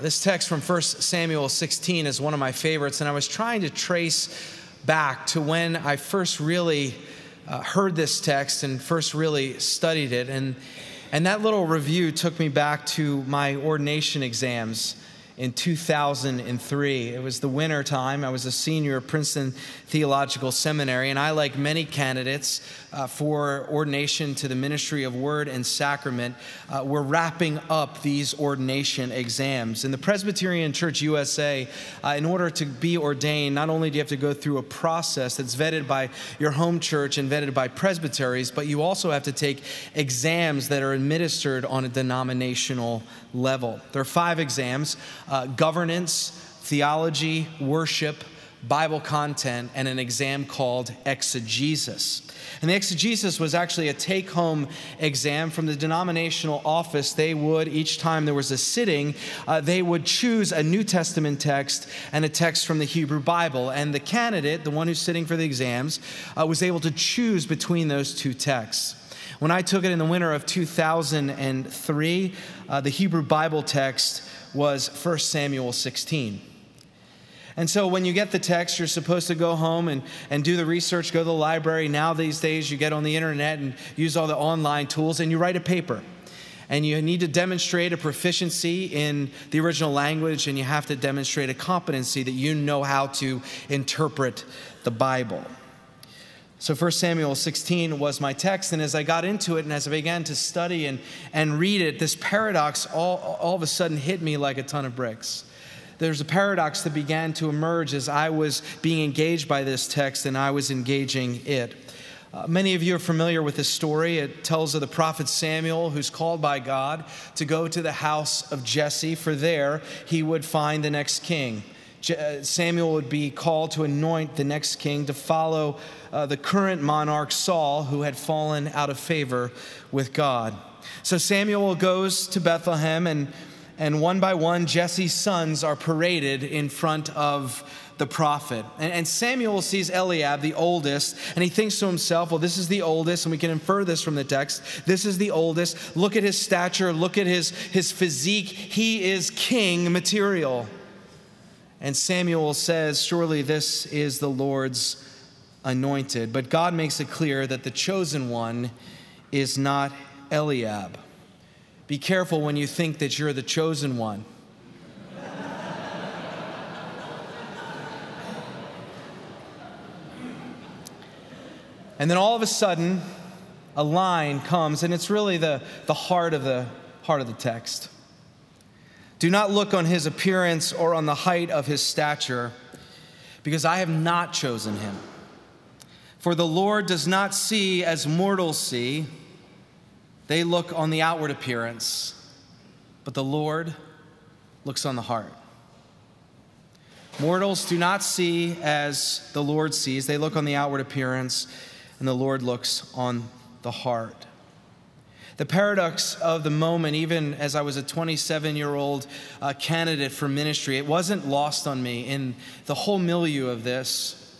This text from 1 Samuel 16 is one of my favorites, and I was trying to trace back to when I first really uh, heard this text and first really studied it. And, and that little review took me back to my ordination exams in 2003. It was the winter time. I was a senior at Princeton Theological Seminary, and I, like many candidates uh, for ordination to the ministry of word and sacrament, uh, were wrapping up these ordination exams. In the Presbyterian Church USA, uh, in order to be ordained, not only do you have to go through a process that's vetted by your home church and vetted by presbyteries, but you also have to take exams that are administered on a denominational level. There are five exams uh, governance, theology, worship, Bible content, and an exam called exegesis. And the exegesis was actually a take home exam from the denominational office. They would, each time there was a sitting, uh, they would choose a New Testament text and a text from the Hebrew Bible. And the candidate, the one who's sitting for the exams, uh, was able to choose between those two texts. When I took it in the winter of 2003, uh, the Hebrew Bible text was 1 Samuel 16. And so when you get the text, you're supposed to go home and, and do the research, go to the library. Now, these days, you get on the internet and use all the online tools and you write a paper. And you need to demonstrate a proficiency in the original language, and you have to demonstrate a competency that you know how to interpret the Bible. So 1 Samuel 16 was my text, and as I got into it and as I began to study and, and read it, this paradox all, all of a sudden hit me like a ton of bricks. There's a paradox that began to emerge as I was being engaged by this text and I was engaging it. Uh, many of you are familiar with this story. It tells of the prophet Samuel, who's called by God to go to the house of Jesse, for there he would find the next king. Uh, Samuel would be called to anoint the next king to follow uh, the current monarch Saul, who had fallen out of favor with God. So Samuel goes to Bethlehem, and, and one by one, Jesse's sons are paraded in front of the prophet. And, and, Samuel sees Eliab, the oldest, and he thinks to himself, well, this is the oldest, and we can infer this from the text. This is the oldest. Look at his stature, look at his, his physique. He is king material. And Samuel says, Surely this is the Lord's anointed. But God makes it clear that the chosen one is not Eliab. Be careful when you think that you're the chosen one. and then all of a sudden, a line comes, and it's really the, the heart of the heart of the text. Do not look on his appearance or on the height of his stature, because I have not chosen him. For the Lord does not see as mortals see, they look on the outward appearance, but the Lord looks on the heart. Mortals do not see as the Lord sees, they look on the outward appearance, and the Lord looks on the heart. The paradox of the moment, even as I was a 27 year old uh, candidate for ministry, it wasn't lost on me in the whole milieu of this.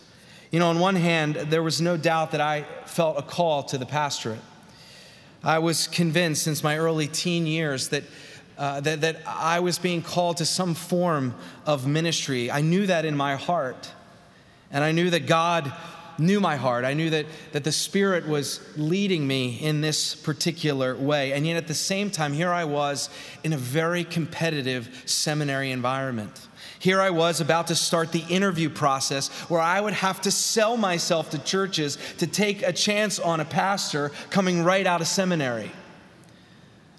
You know, on one hand, there was no doubt that I felt a call to the pastorate. I was convinced since my early teen years that, uh, that, that I was being called to some form of ministry. I knew that in my heart. And I knew that God knew my heart. I knew that, that the Spirit was leading me in this particular way. And yet at the same time, here I was in a very competitive seminary environment. Here I was about to start the interview process where I would have to sell myself to churches to take a chance on a pastor coming right out of seminary.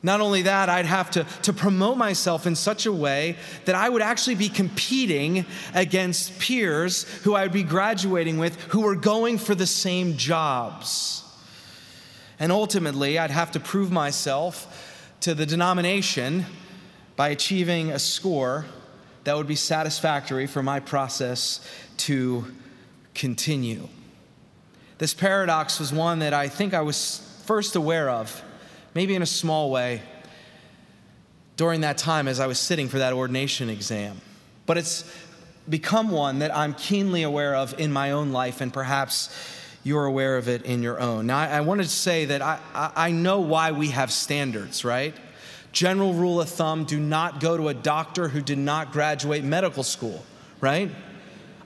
Not only that, I'd have to, to promote myself in such a way that I would actually be competing against peers who I would be graduating with who were going for the same jobs. And ultimately, I'd have to prove myself to the denomination by achieving a score that would be satisfactory for my process to continue. This paradox was one that I think I was first aware of maybe in a small way, during that time as I was sitting for that ordination exam. But it's become one that I'm keenly aware of in my own life, and perhaps you're aware of it in your own. Now, I, wanted to say that I, I know why we have standards, right? General rule of thumb do not go to a doctor who did not graduate medical school, right?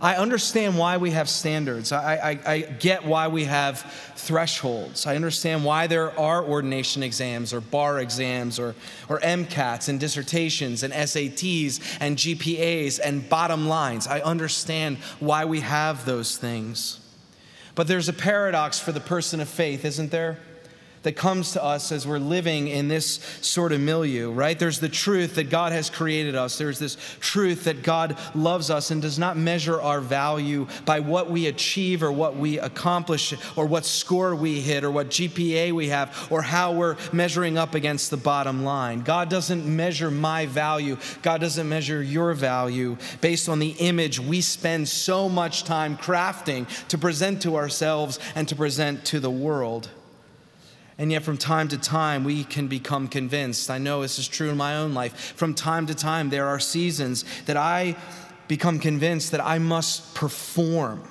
I understand why we have standards. I, I, I, get why we have thresholds. I understand why there are ordination exams or bar exams or, or MCATs and dissertations and SATs and GPAs and bottom lines. I understand why we have those things. But there's a paradox for the person of faith, isn't there? That comes to us as we're living in this sort of milieu, right? There's the truth that God has created us. There's this truth that God loves us and does not measure our value by what we achieve or what we accomplish or what score we hit or what GPA we have or how we're measuring up against the bottom line. God doesn't measure my value. God doesn't measure your value based on the image we spend so much time crafting to present to ourselves and to present to the world. And yet, from time to time, we can become convinced. I know this is true in my own life. From time to time, there are seasons that I become convinced that I must perform,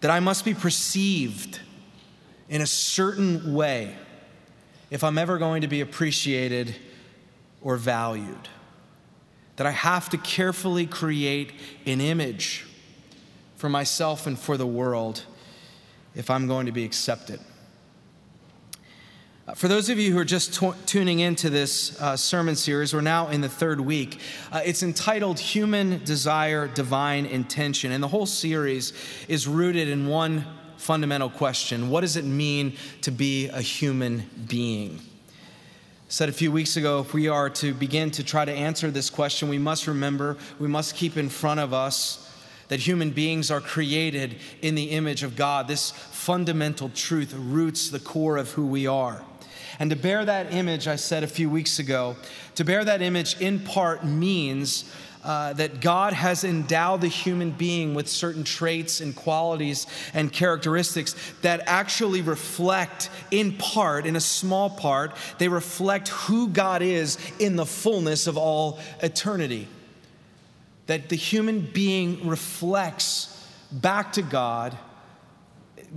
that I must be perceived in a certain way if I'm ever going to be appreciated or valued. That I have to carefully create an image for myself and for the world if I'm going to be accepted. Uh, for those of you who are just t- tuning into this uh, sermon series, we're now in the third week. Uh, it's entitled Human Desire, Divine Intention. And the whole series is rooted in one fundamental question What does it mean to be a human being? I said a few weeks ago, if we are to begin to try to answer this question, we must remember, we must keep in front of us that human beings are created in the image of God. This fundamental truth roots the core of who we are. And to bear that image, I said a few weeks ago, to bear that image in part means uh, that God has endowed the human being with certain traits and qualities and characteristics that actually reflect, in part, in a small part, they reflect who God is in the fullness of all eternity. That the human being reflects back to God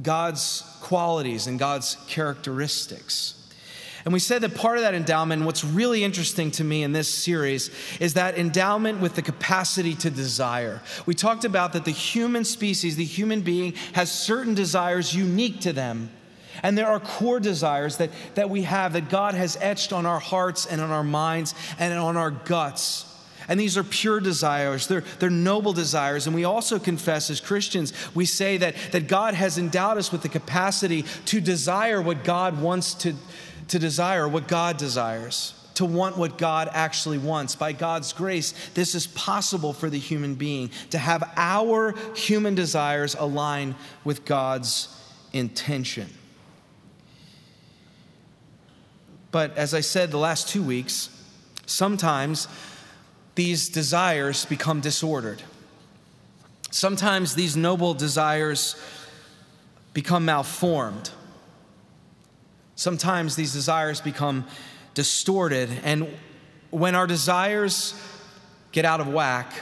God's qualities and God's characteristics. And we said that part of that endowment, what's really interesting to me in this series, is that endowment with the capacity to desire. We talked about that the human species, the human being, has certain desires unique to them. And there are core desires that, that we have that God has etched on our hearts and on our minds and on our guts. And these are pure desires, they're, they're noble desires. And we also confess as Christians, we say that, that God has endowed us with the capacity to desire what God wants to to desire what God desires, to want what God actually wants. By God's grace, this is possible for the human being to have our human desires align with God's intention. But as I said the last two weeks, sometimes these desires become disordered. Sometimes these noble desires become malformed. Sometimes these desires become distorted, and when our desires get out of whack,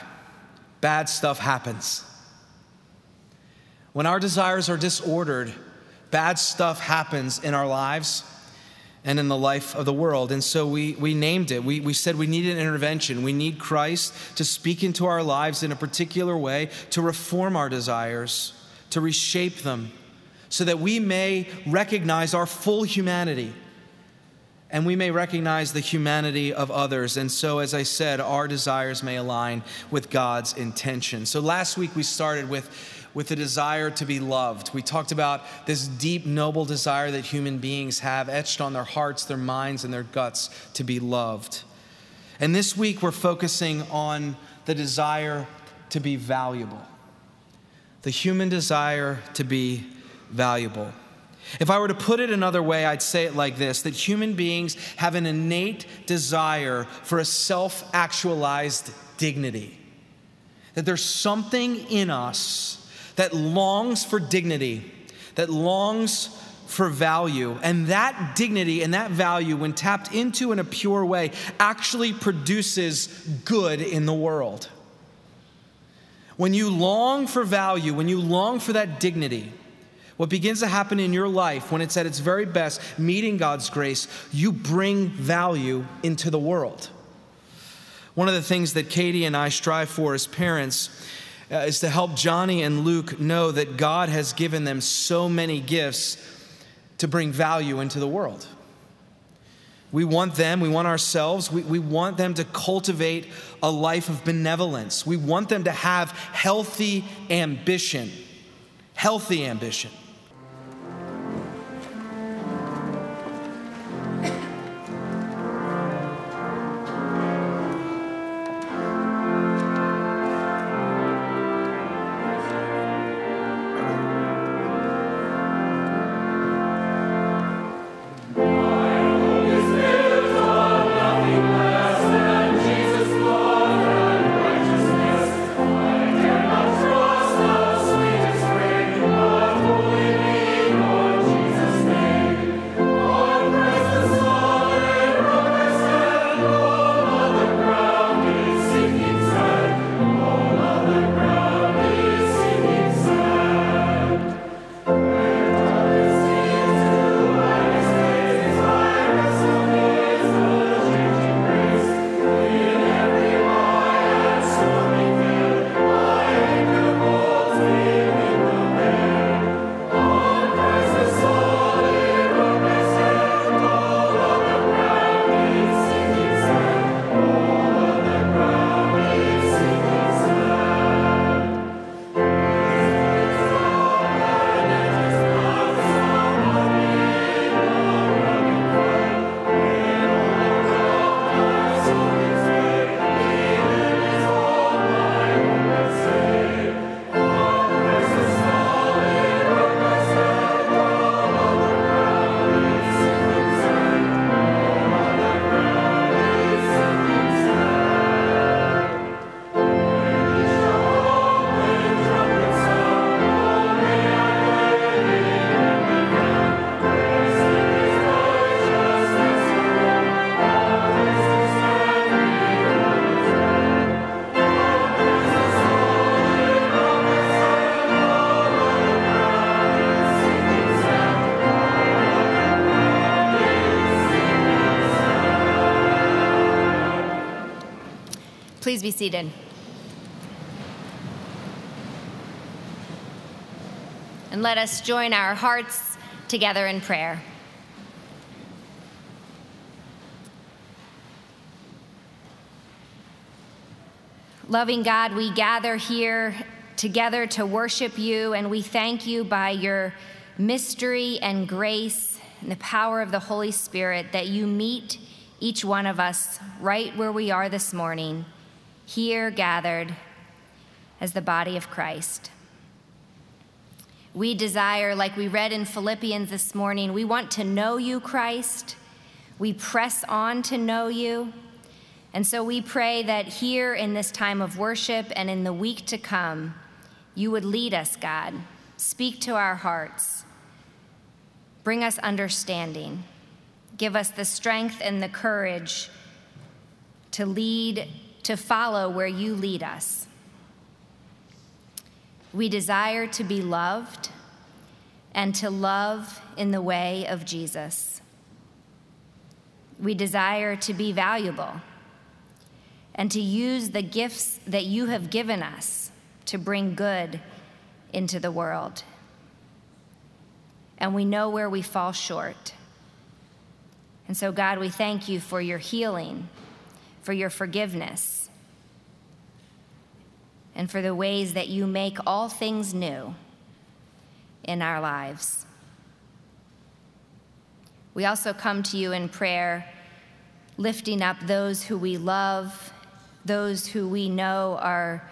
bad stuff happens. When our desires are disordered, bad stuff happens in our lives and in the life of the world. And so we, we named it. We, we said we need an intervention. We need Christ to speak into our lives in a particular way, to reform our desires, to reshape them, so that we may recognize our full humanity and we may recognize the humanity of others. And so, as I said, our desires may align with God's intention. So, last week we started with, with the desire to be loved. We talked about this deep, noble desire that human beings have etched on their hearts, their minds, and their guts to be loved. And this week we're focusing on the desire to be valuable, the human desire to be valuable. If I were to put it another way, I'd say it like this that human beings have an innate desire for a self actualized dignity. That there's something in us that longs for dignity, that longs for value. And that dignity and that value, when tapped into in a pure way, actually produces good in the world. When you long for value, when you long for that dignity, what begins to happen in your life when it's at its very best, meeting God's grace, you bring value into the world. One of the things that Katie and I strive for as parents uh, is to help Johnny and Luke know that God has given them so many gifts to bring value into the world. We want them, we want ourselves, we, we want them to cultivate a life of benevolence. We want them to have healthy ambition. Healthy ambition. Please be seated. And let us join our hearts together in prayer. Loving God, we gather here together to worship you, and we thank you by your mystery and grace and the power of the Holy Spirit that you meet each one of us right where we are this morning, here gathered as the body of Christ. We desire, like we read in Philippians this morning, we want to know you, Christ. We press on to know you. And so we pray that here in this time of worship and in the week to come, you would lead us, God. Speak to our hearts. Bring us understanding. Give us the strength and the courage to lead, to follow where you lead us. We desire to be loved and to love in the way of Jesus. We desire to be valuable and to use the gifts that you have given us to bring good into the world. And we know where we fall short. And so, God, we thank you for your healing, for your forgiveness, and for the ways that you make all things new in our lives. We also come to you in prayer, lifting up those who we love those who we know are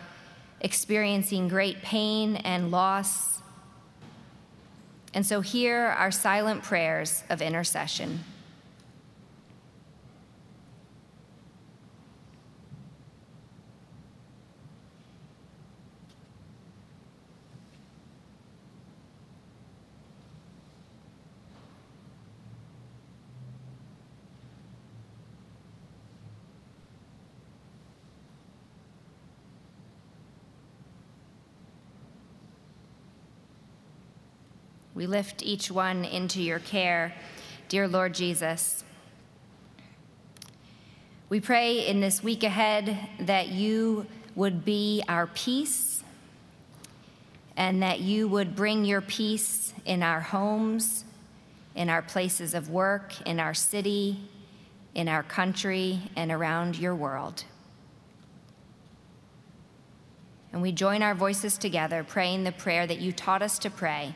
experiencing great pain and loss. And so, hear our silent prayers of intercession. We lift each one into your care, dear Lord Jesus. We pray in this week ahead that you would be our peace and that you would bring your peace in our homes, in our places of work, in our city, in our country, and around your world. And we join our voices together, praying the prayer that you taught us to pray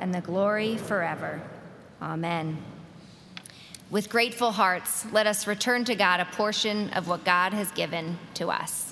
and the glory forever. Amen. With grateful hearts, let us return to God a portion of what God has given to us.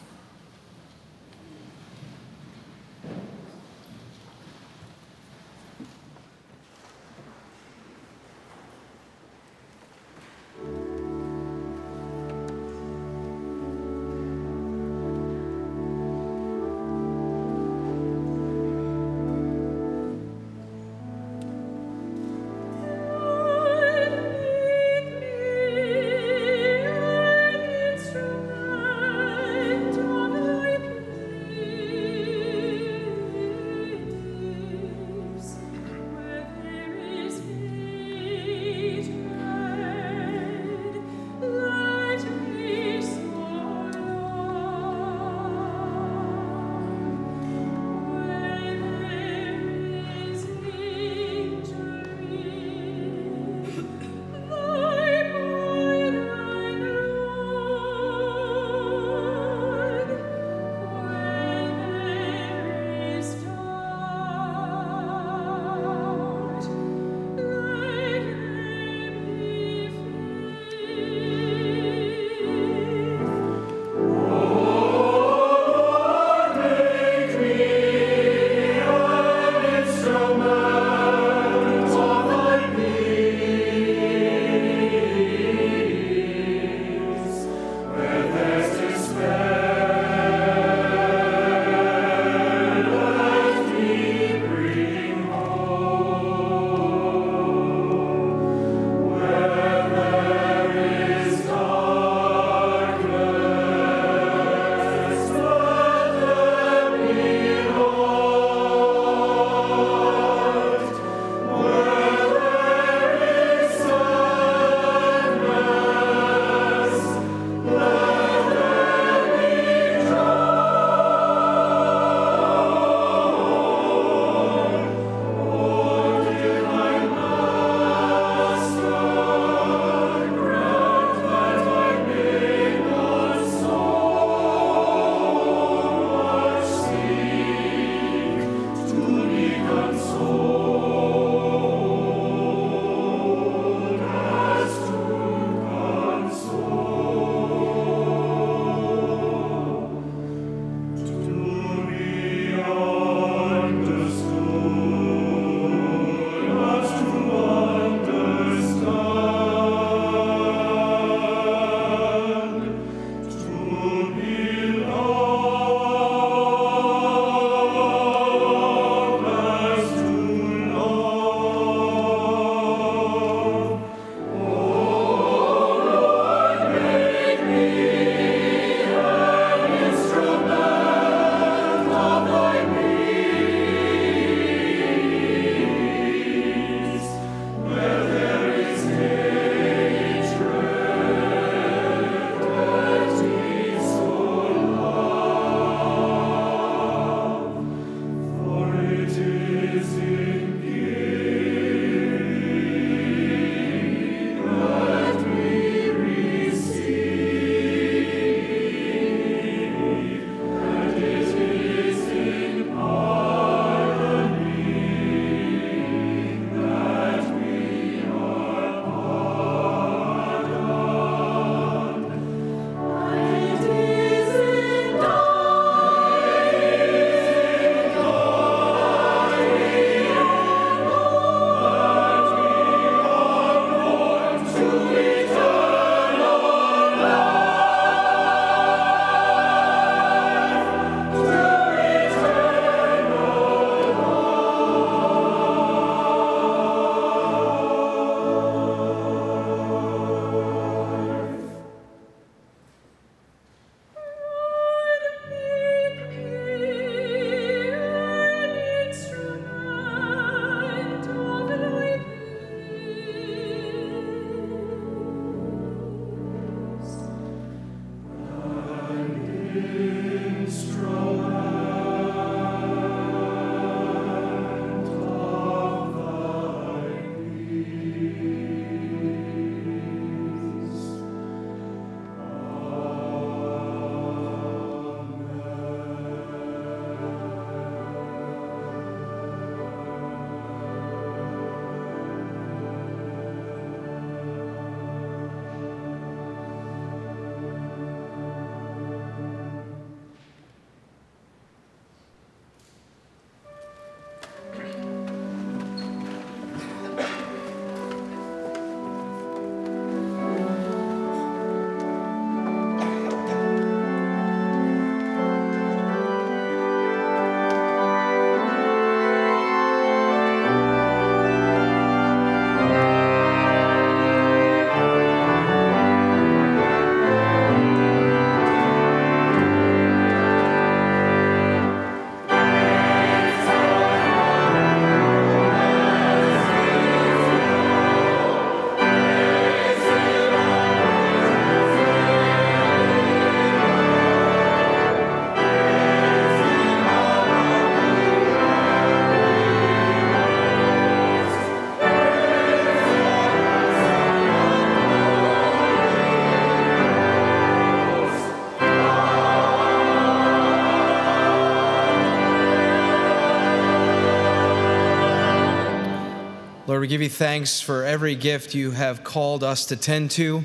Lord, we give you thanks for every gift you have called us to tend to.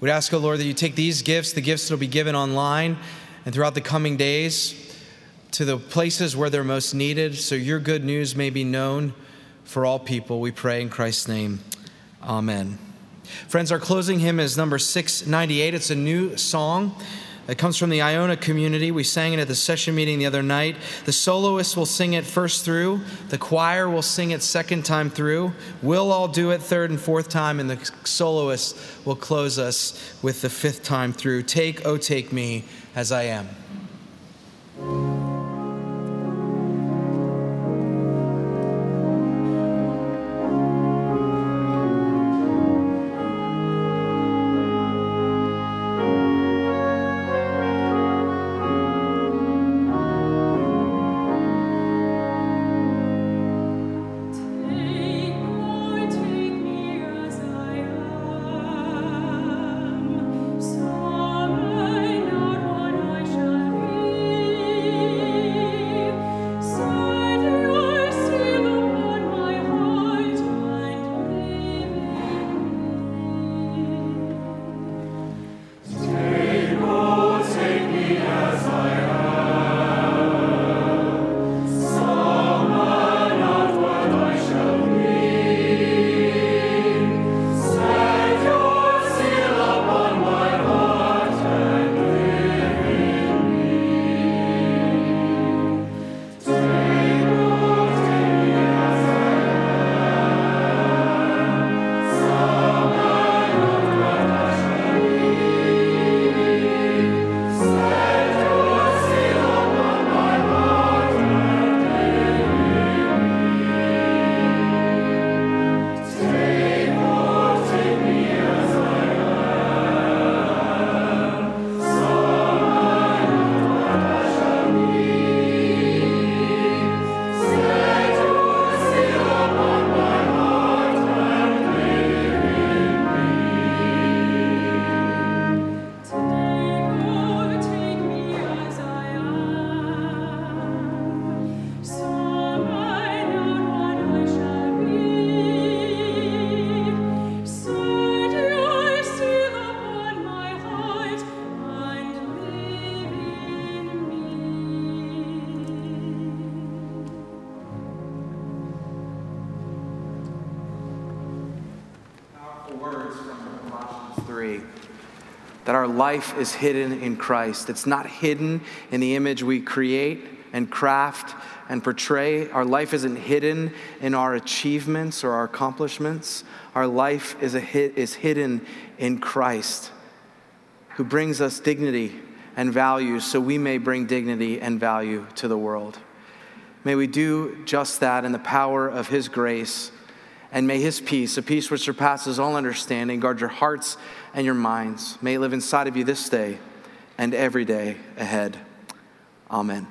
We'd ask, O oh Lord, that you take these gifts, the gifts that will be given online and throughout the coming days, to the places where they're most needed, so your good news may be known for all people. We pray in Christ's name. Amen. Friends, our closing hymn is number 698. It's a new song. It comes from the Iona community. We sang it at the session meeting the other night. The soloists will sing it first through, the choir will sing it second time through. We'll all do it third and fourth time, and the soloists will close us with the fifth time through. Take, oh, take me as I am. Life is hidden in Christ. It's not hidden in the image we create and craft and portray. Our life isn't hidden in our achievements or our accomplishments. Our life is, a is hidden in Christ, who brings us dignity and value so we may bring dignity and value to the world. May we do just that in the power of His grace and may his peace, a peace which surpasses all understanding, guard your hearts and your minds. May it live inside of you this day and every day ahead. Amen.